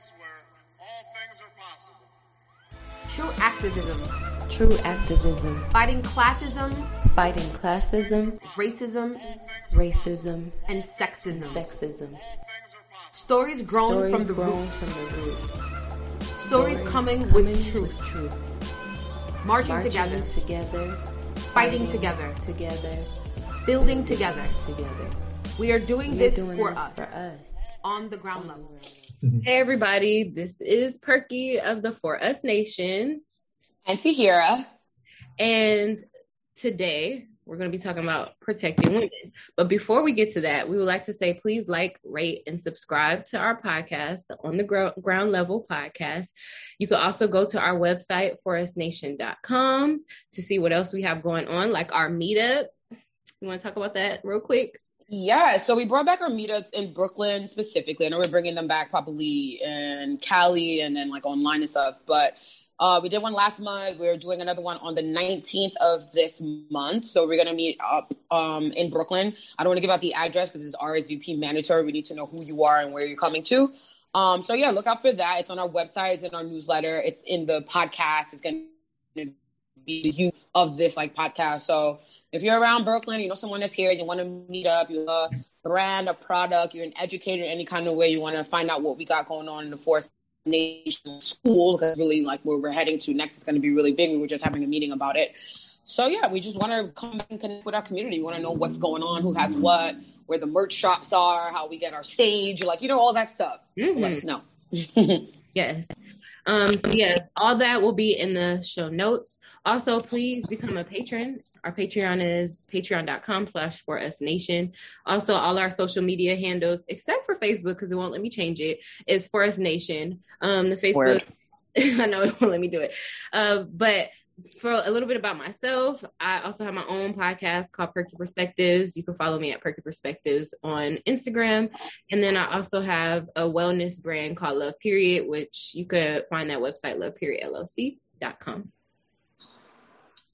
place where all things are possible. True activism. True activism. Fighting classism. Fighting classism. Racism. Racism. And sexism. Sexism. Stories grown Stories from the grown root. from the root. Stories, coming, coming with truth. with truth. Marching, Marching together. together. Fighting together. Together. Building together. Together. We are doing We're this doing for this us. for us. On the ground level. Mm-hmm. Hey everybody, this is Perky of the For Us Nation. And Tahira. And today we're going to be talking about protecting women. But before we get to that, we would like to say please like, rate, and subscribe to our podcast, the On the Gro- Ground Level podcast. You can also go to our website, forusnation.com, to see what else we have going on, like our meetup. You want to talk about that real quick? Yeah, so we brought back our meetups in Brooklyn specifically. I know we're bringing them back probably in Cali and then like online and stuff, but uh, we did one last month. We're doing another one on the 19th of this month. So we're going to meet up um, in Brooklyn. I don't want to give out the address because it's RSVP mandatory. We need to know who you are and where you're coming to. Um, so yeah, look out for that. It's on our website, it's in our newsletter, it's in the podcast. It's going to be the youth of this like podcast. So if you're around Brooklyn, you know someone that's here, you want to meet up, you're a brand, a product, you're an educator in any kind of way, you want to find out what we got going on in the For Us Nation School, because really like where we're heading to next is going to be really big. We were just having a meeting about it. So yeah, we just want to come and connect with our community. We want to know what's going on, who has what, where the merch shops are, how we get our stage, like you know all that stuff. Mhm. Let us know. Yes. Um, so yeah, all that will be in the show notes. Also, please become a patron. Our Patreon is patreon.com slash for us nation. Also, all our social media handles, except for Facebook, because it won't let me change it, is for us nation. Um, the Facebook I know it won't let me do it. Uh, but for a little bit about myself, I also have my own podcast called Perky Perspectives. You can follow me at Perky Perspectives on Instagram. And then I also have a wellness brand called Love Period, which you could find that website, loveperiodllc.com.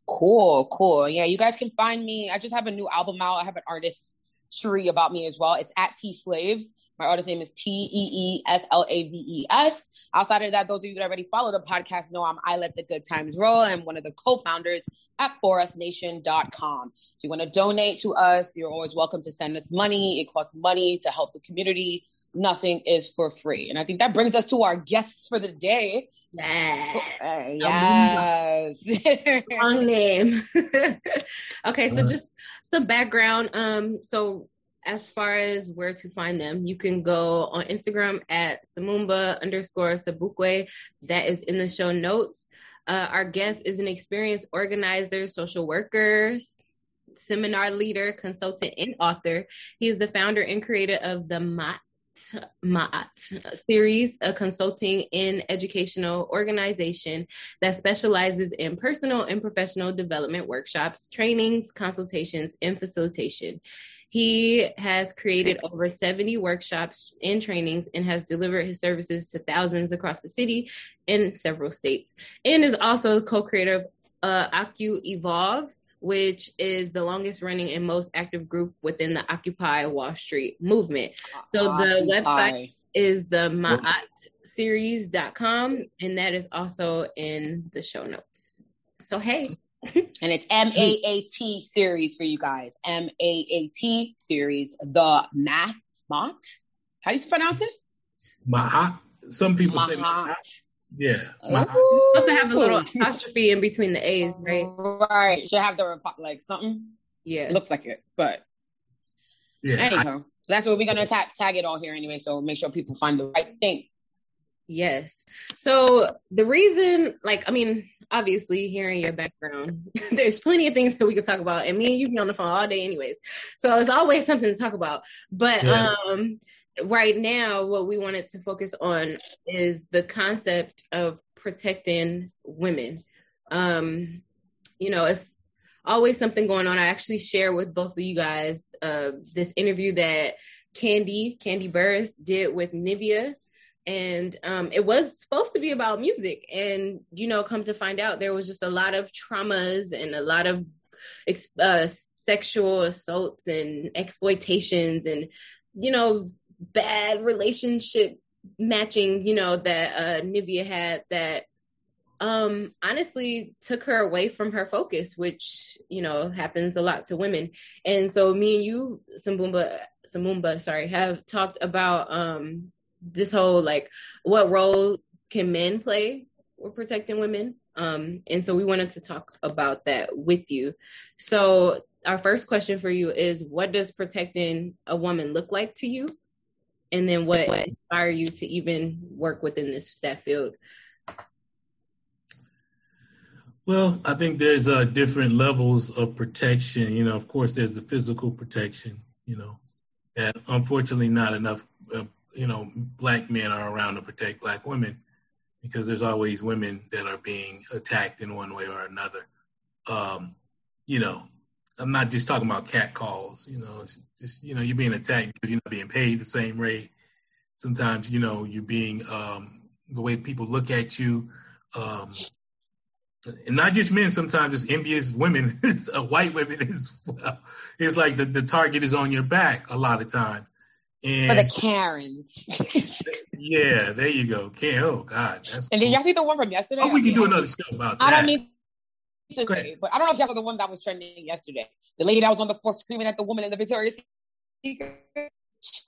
Cool, cool. Yeah, you guys can find me. I just have a new album out. I have an artistry about me as well. It's at T Slaves. My artist name is T E E S L A V E S. Outside of that, those of you that already follow the podcast know I'm I Let the Good Times Roll. I'm one of the co-founders at forusnation.com. If you want to donate to us, you're always welcome to send us money. It costs money to help the community. Nothing is for free. And I think that brings us to our guests for the day. Yeah. Uh, yes. Wrong name. okay, so just some background. Um, so as far as where to find them, you can go on Instagram at Samumba underscore Sabukwe. That is in the show notes. Uh, our guest is an experienced organizer, social worker, seminar leader, consultant, and author. He is the founder and creator of the MAT Ma'at series, a consulting and educational organization that specializes in personal and professional development workshops, trainings, consultations, and facilitation. He has created over 70 workshops and trainings and has delivered his services to thousands across the city in several states, and is also co creator of uh, Acu Evolve, which is the longest running and most active group within the Occupy Wall Street movement. So the Occupy. website is the maatseries.com, and that is also in the show notes. So, hey, And it's M A A T series for you guys. M A A T series. The Matt Mott. How do you pronounce it? Mahat. Some people say Mahat. Mahat. Yeah. Mahat. supposed to have a little apostrophe in between the A's, right? Right. Should have the like something. Yeah. It looks like it, but Yeah. I- that's what we're gonna tag tag it all here anyway. So make sure people find the right thing. Yes. So the reason, like, I mean, obviously, hearing your background, there's plenty of things that we could talk about, and me and you be on the phone all day, anyways. So it's always something to talk about. But Yeah. um, right now, what we wanted to focus on is the concept of protecting women. Um, you know, it's always something going on. I actually share with both of you guys uh, this interview that Kandi Kandi Burruss did with Nivea and um, it was supposed to be about music and you know come to find out there was just a lot of traumas and a lot of uh, sexual assaults and exploitations and you know bad relationship matching, you know, that uh, Nivea had that um honestly took her away from her focus which you know happens a lot to women. And so me and you Samumba Samumba sorry have talked about um this whole like what role can men play with protecting women? Um and so we wanted to talk about that with you. So our first question for you is what does protecting a woman look like to you and then what inspire you to even work within this that field Well, I think there's uh, different levels of protection. You know, of course, there's the physical protection. You know, and unfortunately, not enough. Uh, you know, black men are around to protect black women because there's always women that are being attacked in one way or another. Um, you know, I'm not just talking about cat calls. You know, it's just you know you're being attacked because you're not being paid the same rate. Sometimes you know you're being um, the way people look at you. Um, and not just men sometimes it's envious women uh, white women as well it's like the, the target is on your back a lot of time and For the Karens. yeah there you go can oh god that's and did y'all see the one from yesterday? oh we I can do another show about that I don't mean to Go ahead. say, but I don't know if y'all saw the one that was trending yesterday. The lady that was on the floor screaming at the woman in the Victoria's Secret.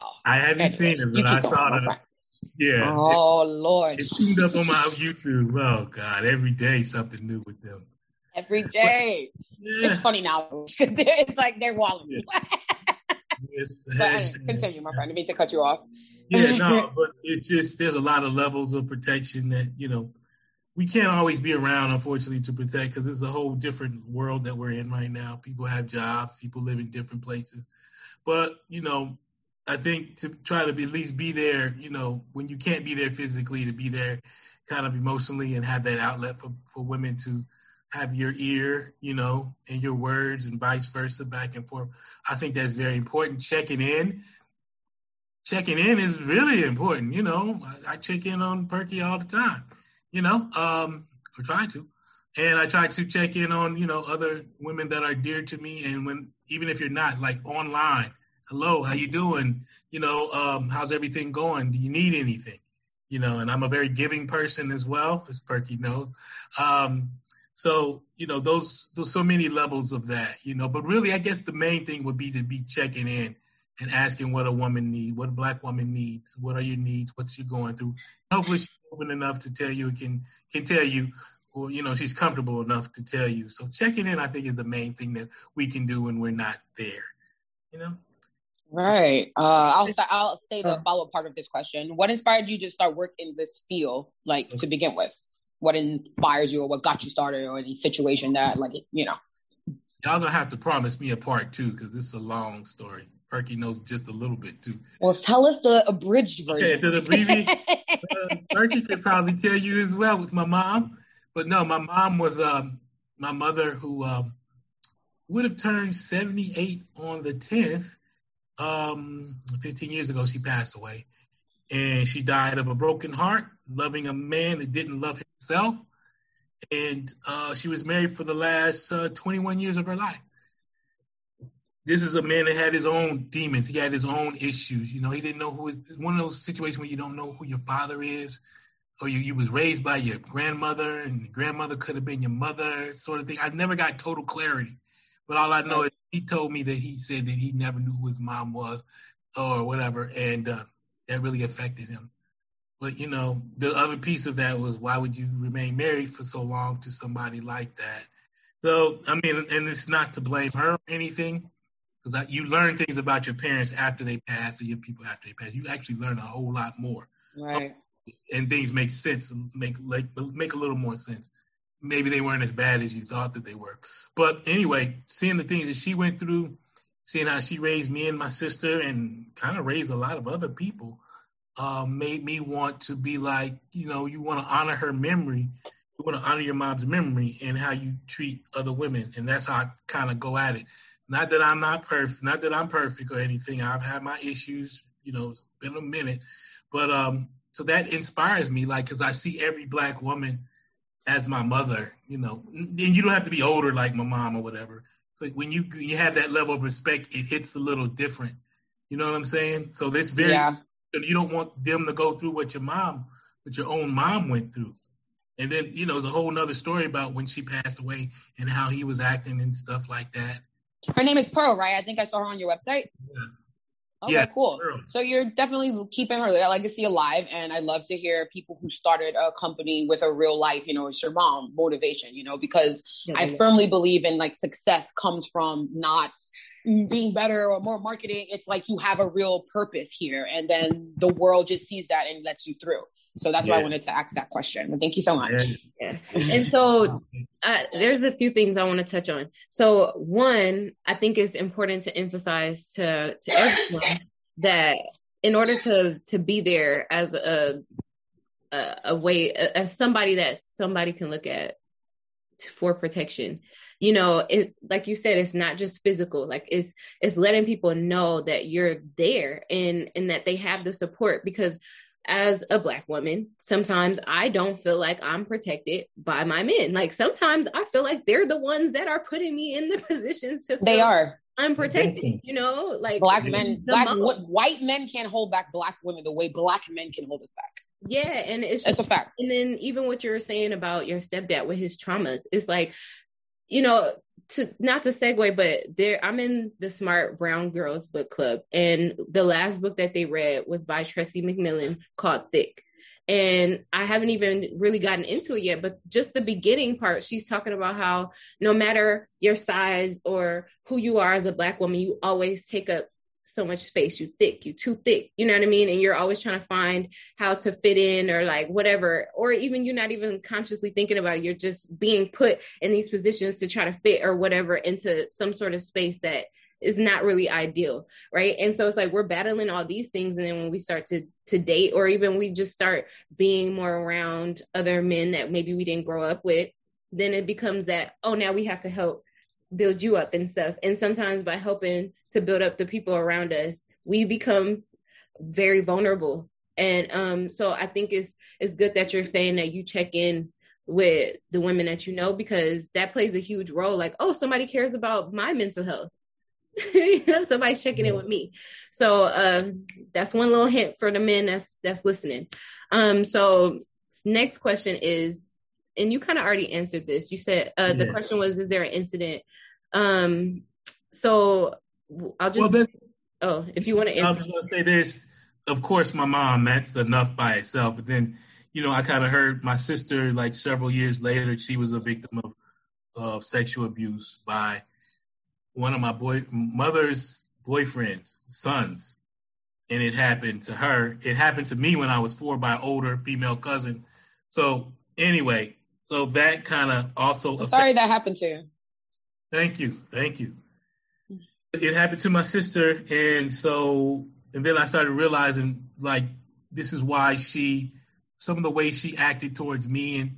Oh, i haven't anyway, seen it but i saw the yeah Oh Lord. it, it's tuned up on my youtube oh god every day something new with them Every day. yeah It's funny now. it's like they're walling. Yeah. it's, but anyway, continue, my friend. I mean to cut you off. yeah, no, but it's just there's a lot of levels of protection that you know we can't always be around, unfortunately, to protect because this is a whole different world that we're in right now. People have jobs, people live in different places, but you know, I think to try to be, at least be there, you know, when you can't be there physically, to be there kind of emotionally and have that outlet for for women to have your ear, you know, and your words and vice versa, back and forth. I think that's very important. Checking in checking in is really important. You know, I, I check in on Perky all the time. You know, um, I try to, and I try to check in on you know other women that are dear to me, and when even if you're not like online, hello, how you doing? You know, um, how's everything going? Do you need anything? You know, and I'm a very giving person as well, as Perky knows. Um, so you know, those there's so many levels of that. You know, but really, I guess the main thing would be to be checking in and asking what a woman needs, what a black woman needs, what are your needs, what's she going through. Hopefully, she's open enough to tell you, can can tell you, or you know, she's comfortable enough to tell you. So checking in, I think, is the main thing that we can do when we're not there. You know. Right. Uh, I'll I'll say the follow up part of this question. What inspired you to start work in this field, like to begin with? What inspires you, or what got you started, or any situation that, like, you know? Y'all gonna have to promise me a part two because this is a long story. Perky knows just a little bit too. Well, tell us the abridged version. Okay, the abbreviate. uh, Perky could probably tell you as well with my mom, but no, my mom was um, my mother who um, would have turned seventy eight on the tenth. Um, fifteen years ago, she passed away, and she died of a broken heart, loving a man that didn't love himself, and uh, she was married for the last uh, twenty one years of her life this is a man that had his own demons. He had his own issues. You know, he didn't know who is one of those situations where you don't know who your father is, or you, you was raised by your grandmother, and your grandmother could have been your mother, sort of thing. I never got total clarity, but all I know is he told me that he said that he never knew who his mom was, or whatever, and uh, that really affected him. But you know, the other piece of that was why would you remain married for so long to somebody like that? So I mean, and it's not to blame her or anything because you learn things about your parents after they pass or your people after they pass. You actually learn a whole lot more, Right. and things make sense, make like make a little more sense. Maybe they weren't as bad as you thought that they were. But anyway, seeing the things that she went through, seeing how she raised me and my sister, and kind of raised a lot of other people, uh, made me want to be like, you know, you want to honor her memory. You want to honor your mom's memory and how you treat other women, and that's how I kind of go at it. Not that I'm not perfect, not that I'm perfect or anything. I've had my issues, you know, it's been a minute, but um, so that inspires me, like, because I see every black woman as my mother, you know, and you don't have to be older like my mom or whatever. So when you you have that level of respect, it hits a little different. You know what I'm saying? So this very Yeah. You don't want them to go through what your mom, what your own mom went through. And then, you know, there's a whole nother story about when she passed away and how he was acting and stuff like that. Her name is Pearl, right? I think I saw her on your website. Yeah. Okay, Yeah, cool. Pearl. So you're definitely keeping her legacy alive, and I love to hear people who started a company with a real life, you know, it's your mom motivation, you know, because I firmly believe in like success comes from not being better or more marketing. It's like you have a real purpose here, and then the world just sees that and lets you through. So that's why I wanted to ask that question. But thank you so much. Yeah. And so uh, there's a few things I want to touch on. So one, I think it's important to emphasize to to everyone that in order to to be there as a a, a way as somebody that somebody can look at for protection you know it like you said it's not just physical like it's it's letting people know that you're there and and that they have the support because as a black woman sometimes i don't feel like i'm protected by my men like sometimes i feel like they're the ones that are putting me in the positions to They are unprotected you know like black men, black most. white men can't hold back black women the way black men can hold us back. yeah and it's That's just a fact. and then even what you're saying about your stepdad with his traumas it's like you know to not to segue but there i'm in the smart brown girls book club and the last book that they read was by Tressie mcmillan called thick. And i haven't even really gotten into it yet but just the beginning part she's talking about how no matter your size or who you are as a black woman you always take up so much space. You thick you too thick you know what i mean? And you're always trying to find how to fit in or like whatever. Or even you're not even consciously thinking about it. You're just being put in these positions to try to fit or whatever into some sort of space that is not really ideal right? And so it's like we're battling all these things. And then when we start to to date or even we just start being more around other men that maybe we didn't grow up with then it becomes that oh now we have to help build you up and stuff. And sometimes by helping to build up the people around us we become very vulnerable. And um so i think it's it's good that you're saying that you check in with the women that you know because that plays a huge role. Like oh somebody cares about my mental health. You know somebody's checking in with me. So um that's one little hint for the men that's that's listening. Um so next question is and you kind of already answered this you said uh the Yeah. question was is there an incident um so i'll just Well, then, oh if you want to answer, I was going to say this. Of course, my mom, that's enough by itself. But then, you know, I kind of heard my sister, like several years later, she was a victim of, of sexual abuse by one of my boy mother's boyfriend's sons. And it happened to her. It happened to me when I was four by an older female cousin. So, anyway, so that kind of also sorry that happened to you. Thank you. Thank you. It happened to my sister. And so, and then I started realizing like, this is why she, some of the ways she acted towards me and,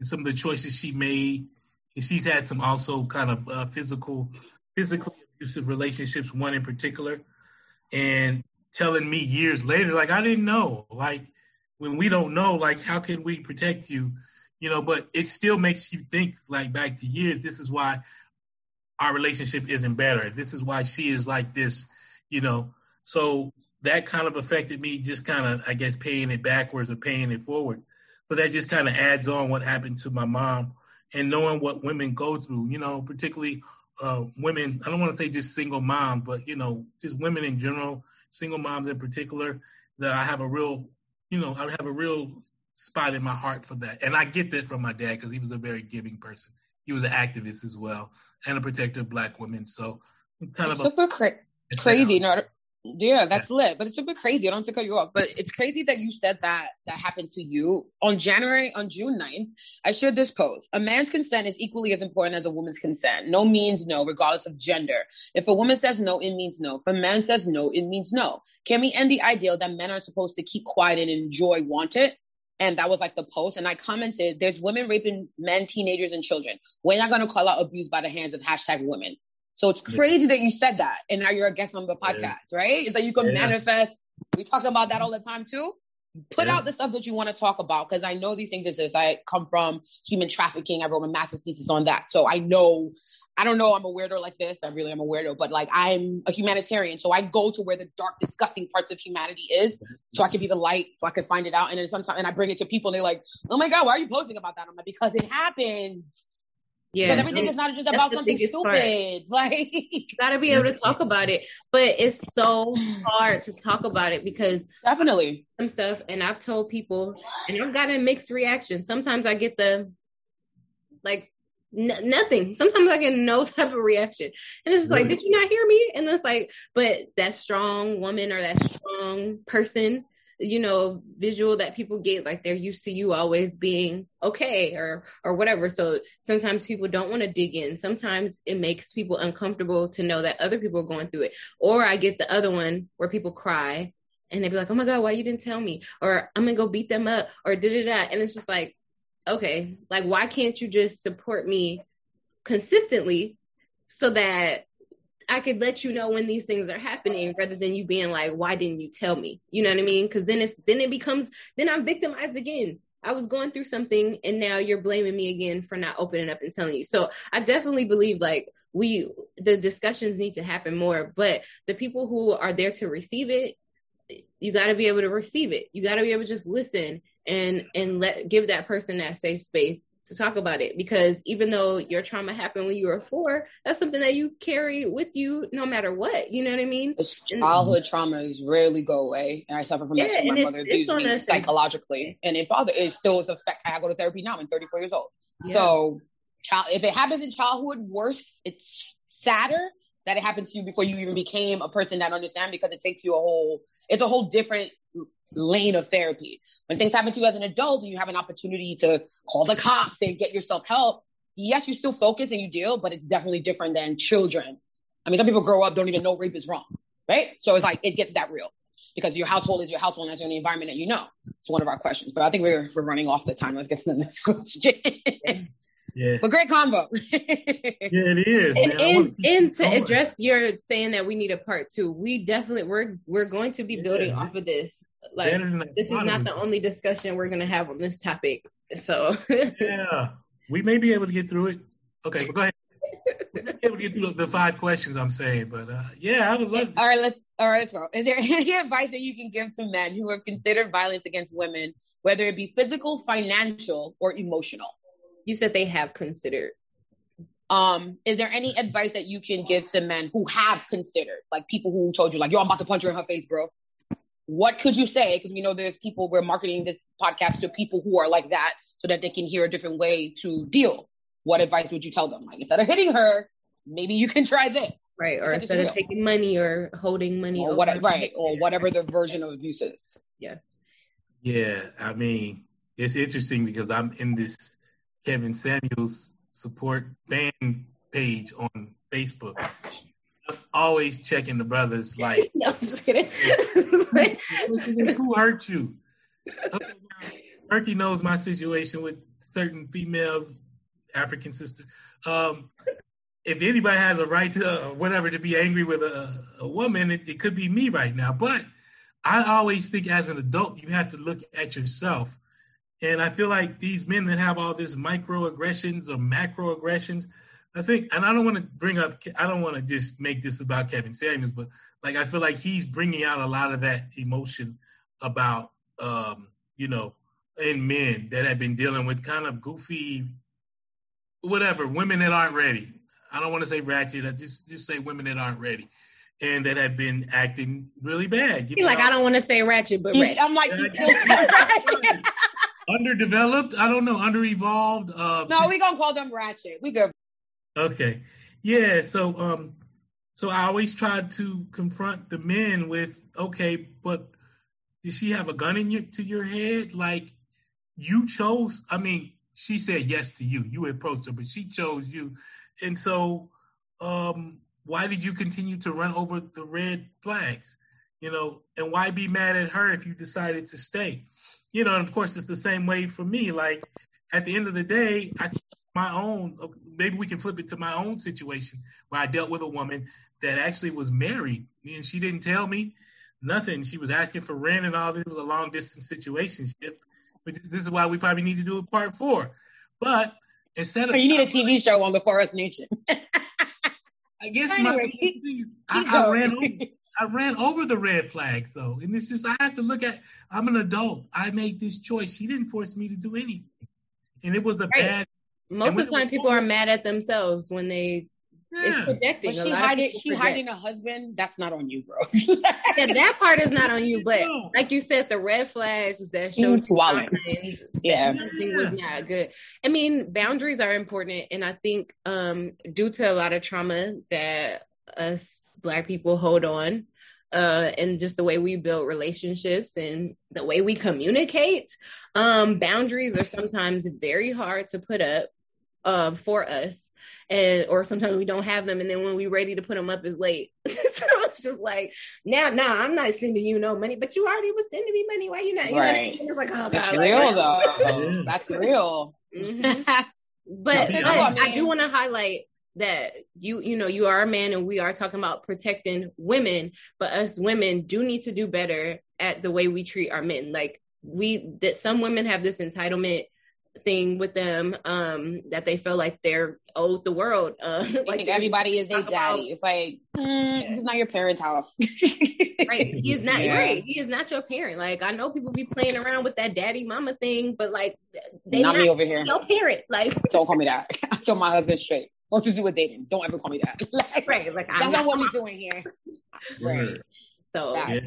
and some of the choices she made. And she's had some also kind of uh, physical, physically abusive relationships, one in particular. And telling me years later, like, I didn't know. Like, when we don't know, like, how can we protect you? You know, but it still makes you think, like, back to years. This is why our relationship isn't better. This is why she is like this, you know. So that kind of affected me, just kind of, I guess, paying it backwards or paying it forward. So that just kind of adds on what happened to my mom and knowing what women go through, you know, particularly uh, women. I don't want to say just single mom, but, you know, just women in general, single moms in particular, that I have a real, you know, I have a real spot in my heart for that. And I get that from my dad because he was a very giving person. He was an activist as well and a protector of black women. So kind of super cra- crazy. No, yeah, that's lit, but it's super crazy. I don't want to cut you off, but it's crazy that you said that that happened to you on January, on June 9th. I shared this post. A man's consent is equally as important as a woman's consent. No means no, regardless of gender. If a woman says no, it means no. If a man says no, it means no. Can we end the ideal that men are supposed to keep quiet and enjoy want it? And that was like the post. And I commented, there's women raping men, teenagers, and children. We're not going to call out abuse by the hands of hashtag women. So it's Yeah. crazy that you said that. And now you're a guest on the podcast, Yeah. right? It's like you can Yeah. manifest. We talk about that all the time too. Put Yeah. out the stuff that you want to talk about because I know these things exist. I come from human trafficking. I wrote my master's thesis on that, so I know. I don't know. I'm a weirdo like this. I really am a weirdo, but like I'm a humanitarian, so I go to where the dark, disgusting parts of humanity is, so I can be the light, so I can find it out. And then sometimes, and I bring it to people, and they're like, "Oh my god, why are you posting about that?" I'm like, "Because it happens. Yeah, because everything is not just about something stupid. part. Like, you gotta be able to talk about it. But it's so hard to talk about it because definitely, some stuff, and I've told people, and I've gotten mixed reactions. Sometimes I get the like n- nothing. Sometimes I get no type of reaction, and it's just like, did you not hear me? And it's like, but that strong woman or that strong person, you know, visual that people get, like they're used to you always being okay or or whatever. So sometimes people don't want to dig in. Sometimes it makes people uncomfortable to know that other people are going through it. Or I get the other one where people cry and they'd be like, "Oh my god, why you didn't tell me?" Or I'm gonna go beat them up, or da da da. And it's just like, okay, like why can't you just support me consistently so that I could let you know when these things are happening, rather than you being like, "Why didn't you tell me?" You know what I mean? Because then it's then it becomes then I'm victimized again. I was going through something, and now you're blaming me again for not opening up and telling you. So I definitely believe like we the discussions need to happen more, but the people who are there to receive it you got to be able to receive it you got to be able to just listen and and let give that person that safe space to talk about it because even though your trauma happened when you were four that's something that you carry with you no matter what you know what i mean It's childhood traumas rarely go away, and I suffer from that Yeah, too. My mother abused me us. psychologically, and it bother. It still is affect. I go to therapy now. I'm 34 years old. Yeah. So, child, if it happens in childhood, worse. It's sadder that it happened to you before you even became a person that understands because it takes you a whole. It's a whole different lane of therapy. When things happen to you as an adult and you have an opportunity to call the cops and get yourself help, yes, you still focus and you deal, but it's definitely different than children. I mean, some people grow up don't even know rape is wrong, right? So it's like it gets that real because your household is your household and that's the only environment that you know. It's one of our questions, but I think we're we're running off the time. Let's get to the next question. Yeah, but great combo. yeah, it is. and man. I wanna and, keep and to going. address your saying that we need a part two we definitely we're we're going to be building off of this like Better than that this is not the only discussion we're going to have on this topic so Yeah, we may be able to get through it. Okay, but go ahead. We may be able to get through the, the five questions I'm saying, but uh, yeah, I would love. all right, let's all right, let's go. Is there any advice that you can give to men who have considered violence against women, whether it be physical, financial, or emotional? you said they have considered Um, is there any advice that you can give to men who have considered, like people who told you, like, yo, I'm about to punch her in her face, bro? What could you say? Because we know there's people, we're marketing this podcast to people who are like that so that they can hear a different way to deal. What advice would you tell them? Like, instead of hitting her, maybe you can try this. right or instead of taking money or holding money Or over- what, right, or whatever the version of abuse is. Yeah. Yeah, I mean, it's interesting because I'm in this Kevin Samuels support fan page on Facebook. I'm always checking the brothers like, no, I'm just kidding. who hurt you? Perky knows my situation with certain females, African sister. Um, if anybody has a right to uh, whatever to be angry with a, a woman, it, it could be me right now. But I always think as an adult, you have to look at yourself. And I feel like these men that have all this microaggressions or macroaggressions, I think, and I don't want to bring up, I don't want to just make this about Kevin Samuels, but like I feel like he's bringing out a lot of that emotion about, um, you know, in men that have been dealing with kind of goofy, whatever, women that aren't ready. I don't want to say ratchet. I just just say women that aren't ready, and that have been acting really bad. You He like? I don't want to say ratchet, but ratchet. I'm like, you still- underdeveloped. I don't know, underevolved. Uh, no, we gonna call them ratchet. We good. Okay. Yeah, so um so I always tried to confront the men with, okay, but did she have a gun in your to your head? Like you chose I mean, she said yes to you. You approached her, but she chose you. And so um why did you continue to run over the red flags? You know, and why be mad at her if you decided to stay? You know, and of course it's the same way for me. Like at the end of the day, I my own maybe we can flip it to my own situation where I dealt with a woman that actually was married and she didn't tell me nothing. She was asking for rent and all this. It was a long distance situation. Which this is why we probably need to do a part four. But instead of you need a TV show on the For Us Nation. I guess Anyway, my, keep- I, keep I ran over, I ran over the red flags though, and it's just I have to look at. I'm an adult. I made this choice. She didn't force me to do anything, and it was a Right. bad. Most of the time, people are mad at themselves when they it's projecting. But she hiding, she project. hiding a husband. That's not on you, bro. Yeah, that part is not on you, but like you said, the red flags that showed was wilding. signs Yeah. something was not good. I mean, boundaries are important, and I think um, due to a lot of trauma that us Black people hold on, uh, and just the way we build relationships and the way we communicate, um, boundaries are sometimes very hard to put up um, for us, and or sometimes we don't have them, and then when we're ready to put them up, is late. so it's just like now, now I'm not sending you no money, but you already was sending me money. Why you not? You know Right. mean? It's like, oh god That's god, real like, though. That's real. Mhm. But, To be but honest- I do want to highlight that you you know you are a man and we are talking about protecting women but us women do need to do better at the way we treat our men like we that some women have this entitlement thing with them um that they feel like they're owed the world uh Like like everybody is their talk about- daddy. It's like mm, this is not your parents' house. right he is not Yeah. right he is not your parent like i know people be playing around with that daddy mama thing but like they not not, me over here. your parent like Don't call me that. I told my husband straight. What's to do with dating? Don't ever call me that. Like, right like that's i'm not not what we're doing here. Right. so Yeah.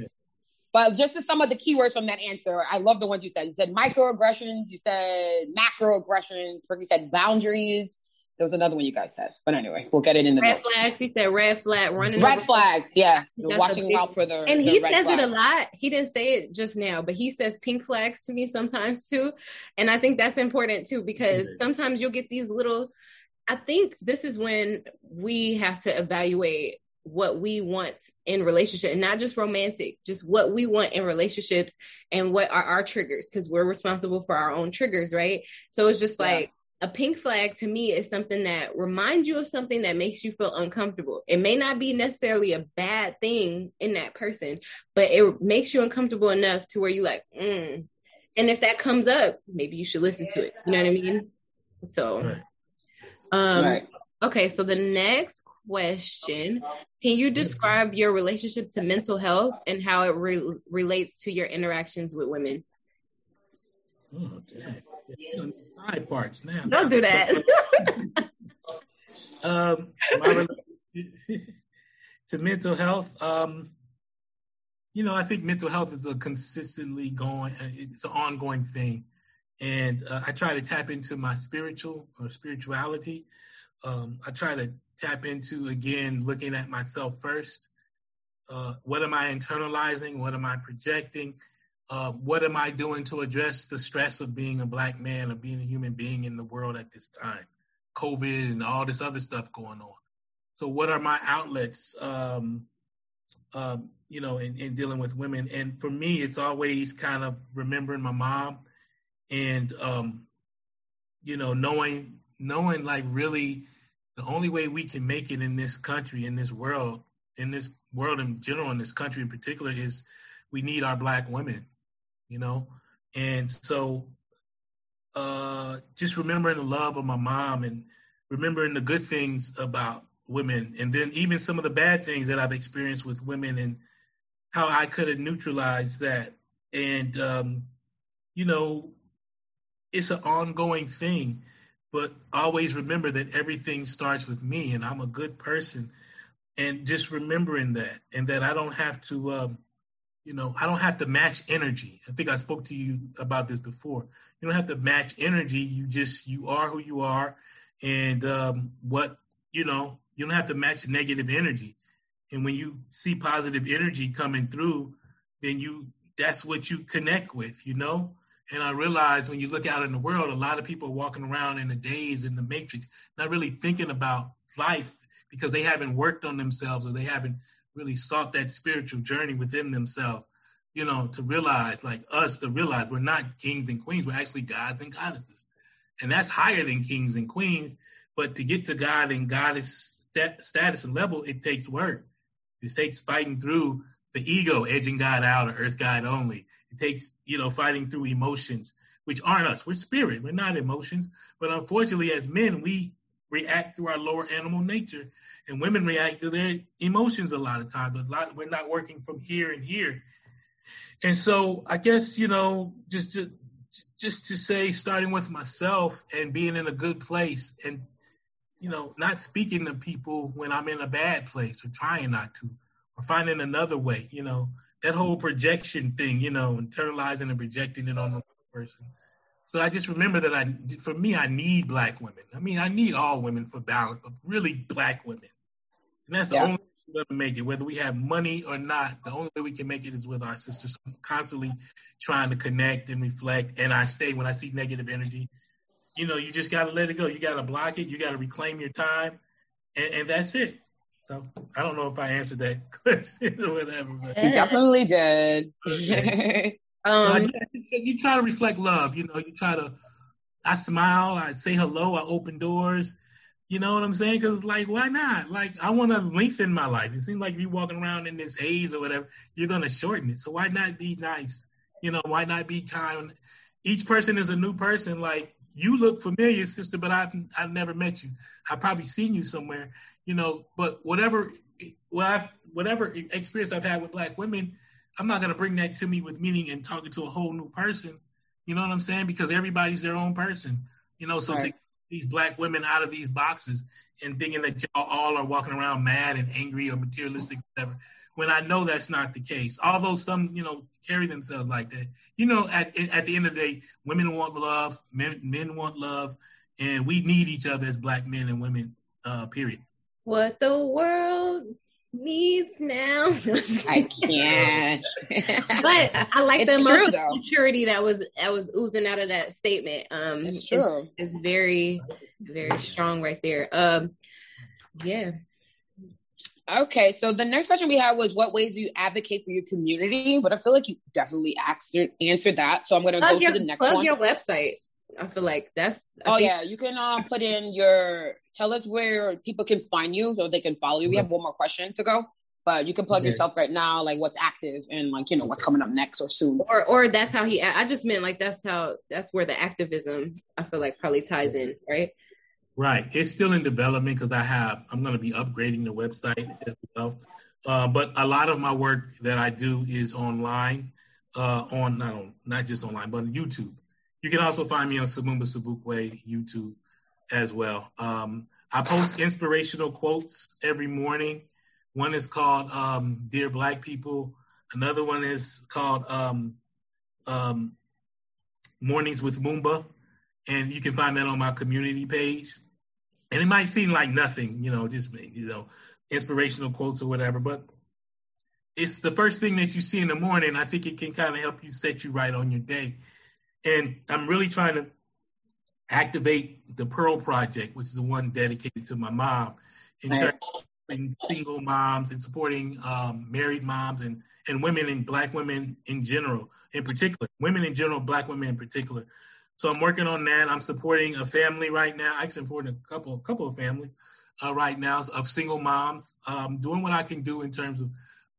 Yeah. But just to some of the keywords from that answer, I love the ones you said. You said microaggressions, you said macroaggressions, Ricky said boundaries. There was another one you guys said. But anyway, we'll get it in the red notes. flags. He said red flag running. Red over- flags, yeah. You're That's watching big- out for the And the he red says it a lot. He didn't say it just now, but he says pink flags to me sometimes too. And I think that's important too because Yeah. sometimes you'll get these little. I think this is when we have to evaluate what we want in relationship and not just romantic just what we want in relationships and what are our triggers because we're responsible for our own triggers right so it's just Yeah. like a pink flag to me is something that reminds you of something that makes you feel uncomfortable. It may not be necessarily a bad thing in that person, but it makes you uncomfortable enough to where you like, mm. and if that comes up, maybe you should listen to it. You know what I mean? So, um, okay. So the next question: Can you describe your relationship to mental health and how it re- relates to your interactions with women? Oh, dang. Side parts now. Don't do that. um, to mental health. Um, you know, I think mental health is a consistently going, it's an ongoing thing, and uh, I try to tap into my spiritual or spirituality. Um, I try to tap into again looking at myself first. Uh, what am I internalizing? What am I projecting? Uh, what am I doing to address the stress of being a black man or being a human being in the world at this time? COVID and all this other stuff going on. So, what are my outlets? Um, um, you know, in, in dealing with women, and for me, it's always kind of remembering my mom, and um, you know, knowing knowing like really the only way we can make it in this country, in this world, in this world in general, in this country in particular, is we need our black women, you know, and so uh, just remembering the love of my mom and remembering the good things about women, and then even some of the bad things that I've experienced with women and how I could have neutralized that. And, um, you know, it's an ongoing thing, but always remember that everything starts with me and I'm a good person. And just remembering that, and that I don't have to, um, you know, I don't have to match energy. I think I spoke to you about this before. You don't have to match energy. You just, you are who you are. And um, what, you know, you don't have to match negative energy. And when you see positive energy coming through, then you, that's what you connect with, you know? And I realize when you look out in the world, a lot of people are walking around in the days in the matrix, not really thinking about life because they haven't worked on themselves or they haven't really sought that spiritual journey within themselves, you know, to realize, like us, to realize we're not kings and queens, we're actually gods and goddesses. And that's higher than kings and queens. But to get to God and goddess stat- status and level, it takes work. It takes fighting through the ego edging God out or earth God only. It takes, you know, fighting through emotions, which aren't us. We're spirit. We're not emotions. But unfortunately, as men, we react through our lower animal nature, and women react to their emotions a lot of times. But a lot, we're not working from here and here. And so, I guess you know, just to just to say, starting with myself and being in a good place, and you know, not speaking to people when I'm in a bad place or trying not to, or finding another way. You know, that whole projection thing. You know, internalizing and projecting it on the person. So I just remember that I, for me, I need black women. I mean, I need all women for balance, but really black women. And that's the Yeah. only way we're gonna make it, whether we have money or not. The only way we can make it is with our sisters. So constantly trying to connect and reflect. And I stay when I see negative energy. You know, you just got to let it go. You got to block it. You got to reclaim your time, and, and that's it. So I don't know if I answered that question or whatever. But You definitely did. But Um, you try to reflect love. You know, you try to. I smile. I say hello. I open doors. You know what I'm saying? Because like, why not? Like, I want to lengthen my life. It seems like you walking around in this haze or whatever. You're gonna shorten it. So why not be nice? You know, why not be kind? Each person is a new person. Like you look familiar, sister, but I've I've never met you. I've probably seen you somewhere. You know, but whatever, well, I've, whatever experience I've had with black women, I'm not gonna bring that to me with meaning and talking to a whole new person. You know what I'm saying? Because everybody's their own person. You know, so Right. to get these black women out of these boxes and thinking that y'all all are walking around mad and angry or materialistic, whatever. When I know that's not the case, although some, you know, carry themselves like that. You know, at at the end of the day, women want love, men men want love, and we need each other as black men and women. Uh, period. what the world needs now. I can't. but I like the It's true, emotional though. maturity that was that was oozing out of that statement. Um, It's it's- true. It's, very, very strong right there. Um, yeah. Okay, so the next question we had was what ways do you advocate for your community? But I feel like you definitely answered answered that. So I'm gonna go Plug, to the next one. plug one. your website. I feel like that's. I Oh think- yeah, you can um put in your tell us where people can find you so they can follow you. We have one more question to go, but you can plug Okay. yourself right now, like what's active and like you know what's coming up next or soon. Or, or that's how he. I just meant like that's how that's where the activism I feel like probably ties in, right? Right. It's still in development because I have, I'm going to be upgrading the website as well. Uh, but a lot of my work that I do is online, uh, on, not on, not just online, but on YouTube. You can also find me on Samumba Sabukwe YouTube as well. Um, I post inspirational quotes every morning. One is called, um, Dear Black People. Another one is called, um, um, Mornings with Mumba," and you can find that on my community page. And it might seem like nothing, you know, just you know, inspirational quotes or whatever, but it's the first thing that you see in the morning. I think it can kind of help you set you right on your day. And I'm really trying to activate the Pearl Project, which is the one dedicated to my mom, in Right. terms of supporting single moms and supporting um, married moms and and women and black women in general, in particular, women in general, black women in particular. So I'm working on that. I'm supporting a family right now. I'm supporting a couple, couple of families uh, right now of single moms. Um, doing what I can do in terms of,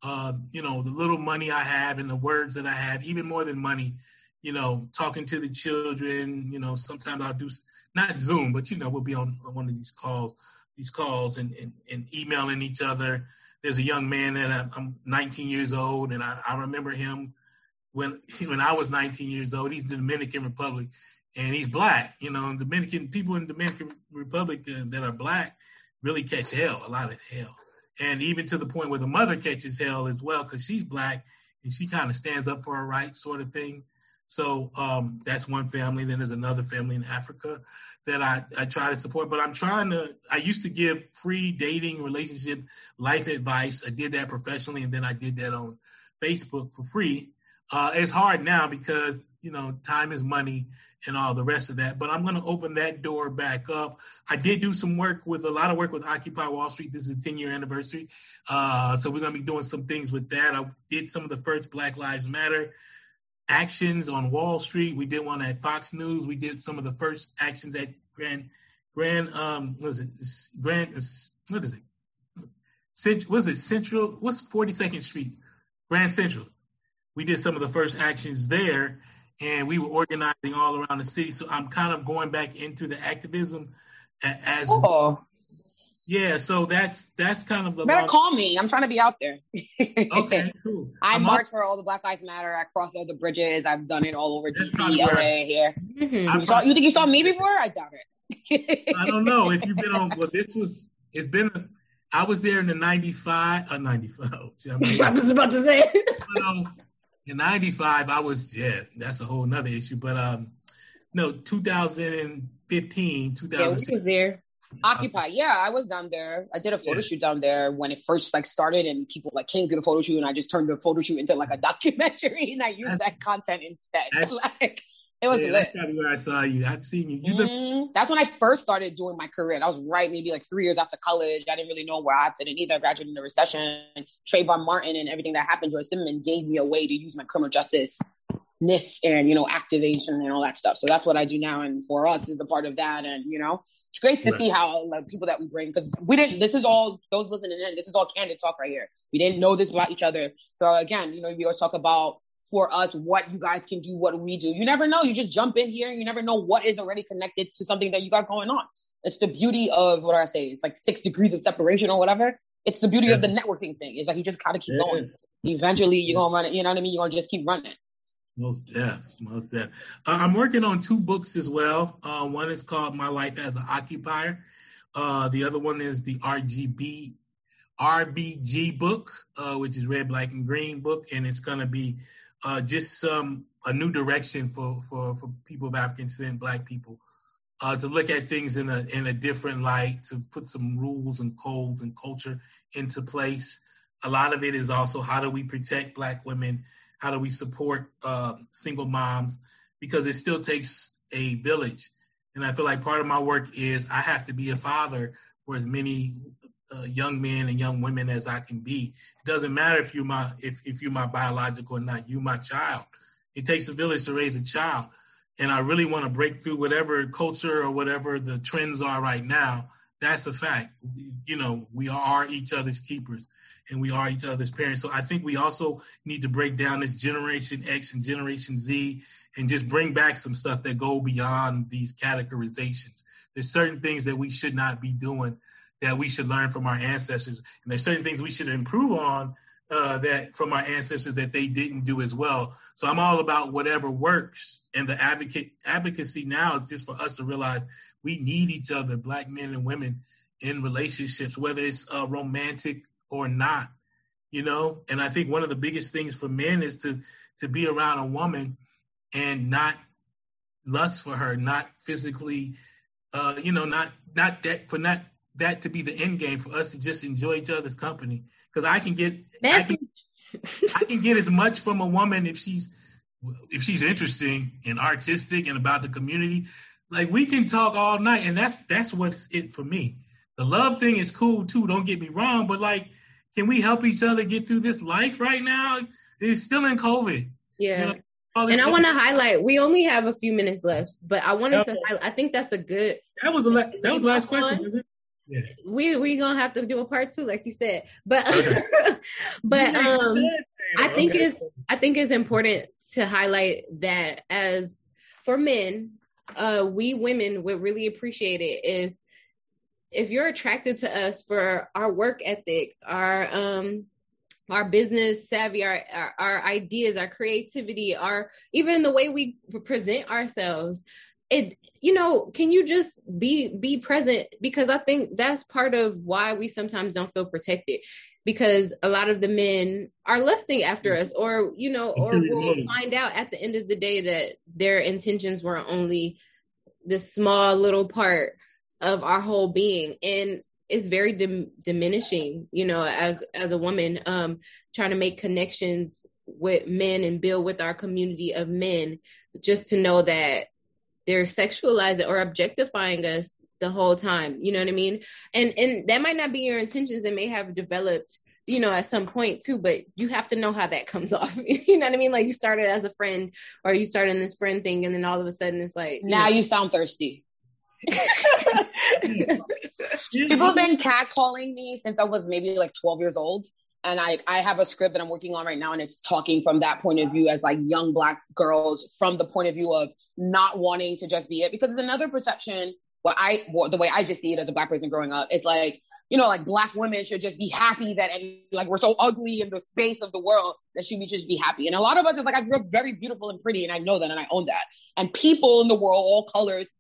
uh, you know, the little money I have and the words that I have, even more than money. You know, talking to the children. You know, sometimes I'll do not Zoom, but you know, we'll be on one of these calls, these calls, and and, and emailing each other. There's a young man that I, I'm 19 years old, and I, I remember him when when I was 19 years old. He's the Dominican Republic, and he's black. You know, Dominican people in Dominican Republic uh, that are black really catch hell, a lot of hell, and even to the point where the mother catches hell as well because she's black and she kind of stands up for her rights, sort of thing. So um, that's one family. Then there's another family in Africa that I, I try to support. But I'm trying to. I used to give free dating, relationship, life advice. I did that professionally, and then I did that on Facebook for free. Uh, it's hard now because you know time is money and all the rest of that. But I'm going to open that door back up. I did do some work with a lot of work with Occupy Wall Street. This is a 10 year anniversary, uh, so we're going to be doing some things with that. I did some of the first Black Lives Matter actions on Wall Street. We did one at Fox News. We did some of the first actions at Grand Grand um what is it Grand what is it? Cent, was it Central? What's Forty Second Street? Grand Central. We did some of the first actions there, and we were organizing all around the city. So I'm kind of going back into the activism as Oh, yeah. So that's that's kind of the better long- call me. I'm trying to be out there. okay, cool. I I'm march for all the Black Lives Matter. I cross all the bridges. I've done it all over That's DC, probably where I- LA, here. Mhm. I You, saw, you think you saw me before? I doubt it. I don't know if you've been on. Well, this was. It's been. I was there in the '95. Uh, '95. Oh, gee, I'm I was about to say. But, um, in '95, I was. Yeah, that's a whole nother issue. But um, no, 2015, yeah, we 2016. was there. Occupy. Yeah, I was down there. I did a photo Yeah. shoot down there when it first like started, and people like came to the photo shoot, and I just turned the photo shoot into like a documentary, and I used That's- that content instead. that's- like it was Yeah, lit. that's where I saw you. I've seen you. You've been, Mhm. That's when I first started doing my career. That was right maybe like three years after college. I didn't really know where I fit in either. I graduated in the recession. Trayvon Martin and everything that happened, George Zimmerman gave me a way to use my criminal justice ness and you know activation and all that stuff. So that's what I do now, and for us is a part of that. And you know, it's great to Right. see how like people that we bring because we didn't. This is all those listening in. This is all candid talk right here. We didn't know this about each other. So again, you know, we always talk about for us what you guys can do, what we do. You never know. You just jump in here. And you never know what is already connected to something that you got going on. It's the beauty of what do I say? It's like six degrees of separation or whatever. It's the beauty of the networking thing. It's like you just gotta keep Yeah. going. Eventually, you're gonna run it. You know what I mean? You're gonna just keep running. Most def, most def. Uh, I'm working on two books as well. Uh, one is called My Life as an Occupier. Uh, the other one is the RGB RBG book, uh, which is Red, Black, and Green book, and it's gonna be uh, just some a new direction for for for people of African descent, Black people, uh, to look at things in a in a different light, to put some rules and codes and culture into place. A lot of it is also how do we protect Black women? How do we support uh, single moms? Because it still takes a village. And i feel like part of my work is i have to be a father for as many uh, young men and young women as i can be. It doesn't matter if you're my if, if you're my biological or not you my child. It takes a village to raise a child. And i really want to break through whatever culture or whatever the trends are right now. That's a fact. You know we are each other's keepers and we are each other's parents. So I think we also need to break down this Generation X and Generation Z and just bring back some stuff that go beyond these categorizations. There's certain things that we should not be doing that we should learn from our ancestors, and there's certain things we should improve on uh, that from our ancestors that they didn't do as well. So I'm all about whatever works, and the advocate advocacy now is just for us to realize we need each other, black men and women, in relationships, whether it's uh, romantic or not you know? And i think one of the biggest things for men is to to be around a woman and not lust for her not physically uh you know not not that for not that to be the end game for us to just enjoy each other's company because i can get I can, I can get as much from a woman if she's if she's interesting and artistic and about the community like we can talk all night and that's that's what's it for me the love thing is cool too don't get me wrong but like can we help each other get through this life right now it's still in covid yeah. You know, and I want to highlight. We only have a few minutes left, but I wanted to. Highlight, I think that's a good. that was the la- that was the last question on. it yeah We we gonna have to do a part two, like you said. But Okay. but um, I think Okay. it's I think it's important to highlight that as for men, uh, we women would really appreciate it if if you're attracted to us for our work ethic, our um our business savvy, our, our our ideas, our creativity, our even the way we present ourselves. It you know, can you just be be present? Because I think that's part of why we sometimes don't feel protected. Because a lot of the men are lusting after us or you know or we'll find out at the end of the day that their intentions were only this small little part of our whole being. And it's very dim- diminishing you know as as a woman um trying to make connections with men and build with our community of men just to know that they're sexualizing or objectifying us the whole time you know what i mean and and that might not be your intentions it may have developed you know at some point too but you have to know how that comes off you know what i mean like you started as a friend or you started in this friend thing and then all of a sudden it's like you Now know. you sound thirsty. People have been catcalling me since I was maybe like 12 years old. And I I have a script that I'm working on right now, and it's talking from that point of view as like young black girls from the point of view of not wanting to just be it because it's another perception. What I what, the way I just see it as a black person growing up is like you know like black women should just be happy that any like we're so ugly in the space of the world that should just be happy. And a lot of us is like I grew up very beautiful and pretty, and I know that and I own that. And people in the world, all colors.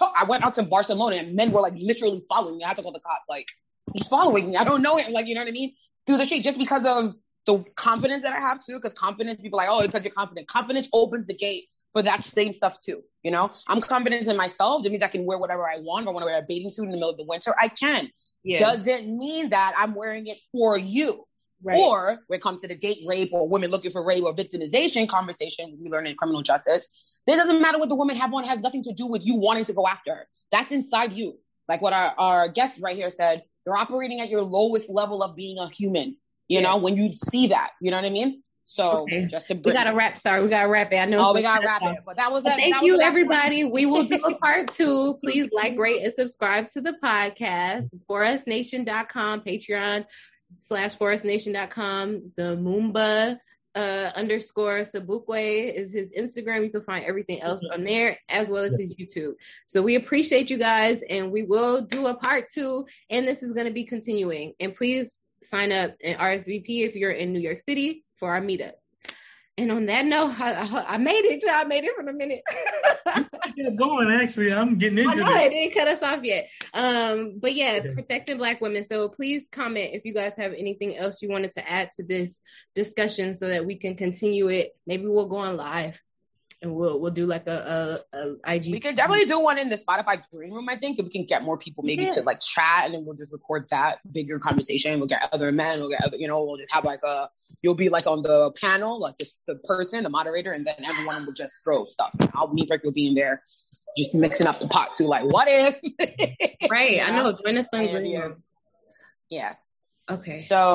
I went out to Barcelona and men were like literally following me. I had to call the cops like he's following me. I don't know him. Like, you know what I mean? Through the street, just because of the confidence that I have too. Because confidence, people are like, oh, because you're confident. Confidence opens the gate for that same stuff too. You know, I'm confident in myself. That means I can wear whatever I want. If I want to wear a bathing suit in the middle of the winter, I can. Yeah. Doesn't mean that I'm wearing it for you. Right. Or when it comes to the date rape or women looking for rape or victimization conversation we learn in criminal justice, it doesn't matter what the woman have on has nothing to do with you wanting to go after her. That's inside you. Like what our, our guest right here said, you're operating at your lowest level of being a human. You Yeah. know, when you see that, you know what I mean? So Okay. just to We got to wrap. Sorry, we got to wrap it. I know. oh, we got to wrap it. But that was But thank That you, everybody. one. We will do a part two. Please like, rate, and subscribe to the podcast. forusnation.com, Patreon slash forusnation.com. Zamumba uh, underscore Sabukwe is his Instagram. You can find everything else on there as well as his YouTube. So we appreciate you guys and we will do a part two. And this is going to be continuing. And please sign up and RSVP if you're in New York City for our meetup. And on that note, I, I, I made it. I made it for a minute. Yeah, going actually. I'm getting I into know it it. didn't cut us off yet. Um, but yeah, Okay. protecting black women. So please comment if you guys have anything else you wanted to add to this discussion so that we can continue it. Maybe we'll go on live and we'll we'll do like a, a, a IG. We could definitely do one in the Spotify green room, I think, if we can get more people maybe Yeah. to like chat and then we'll just record that bigger conversation. We'll get other men, we'll get other, you know, we'll just have like a, you'll be like on the panel, like just the person, the moderator, and then everyone will just throw stuff. I'll me Rick will be in there just mixing up the pot too, like what if? right. I know. Join us on Green. Room. yeah. Okay. So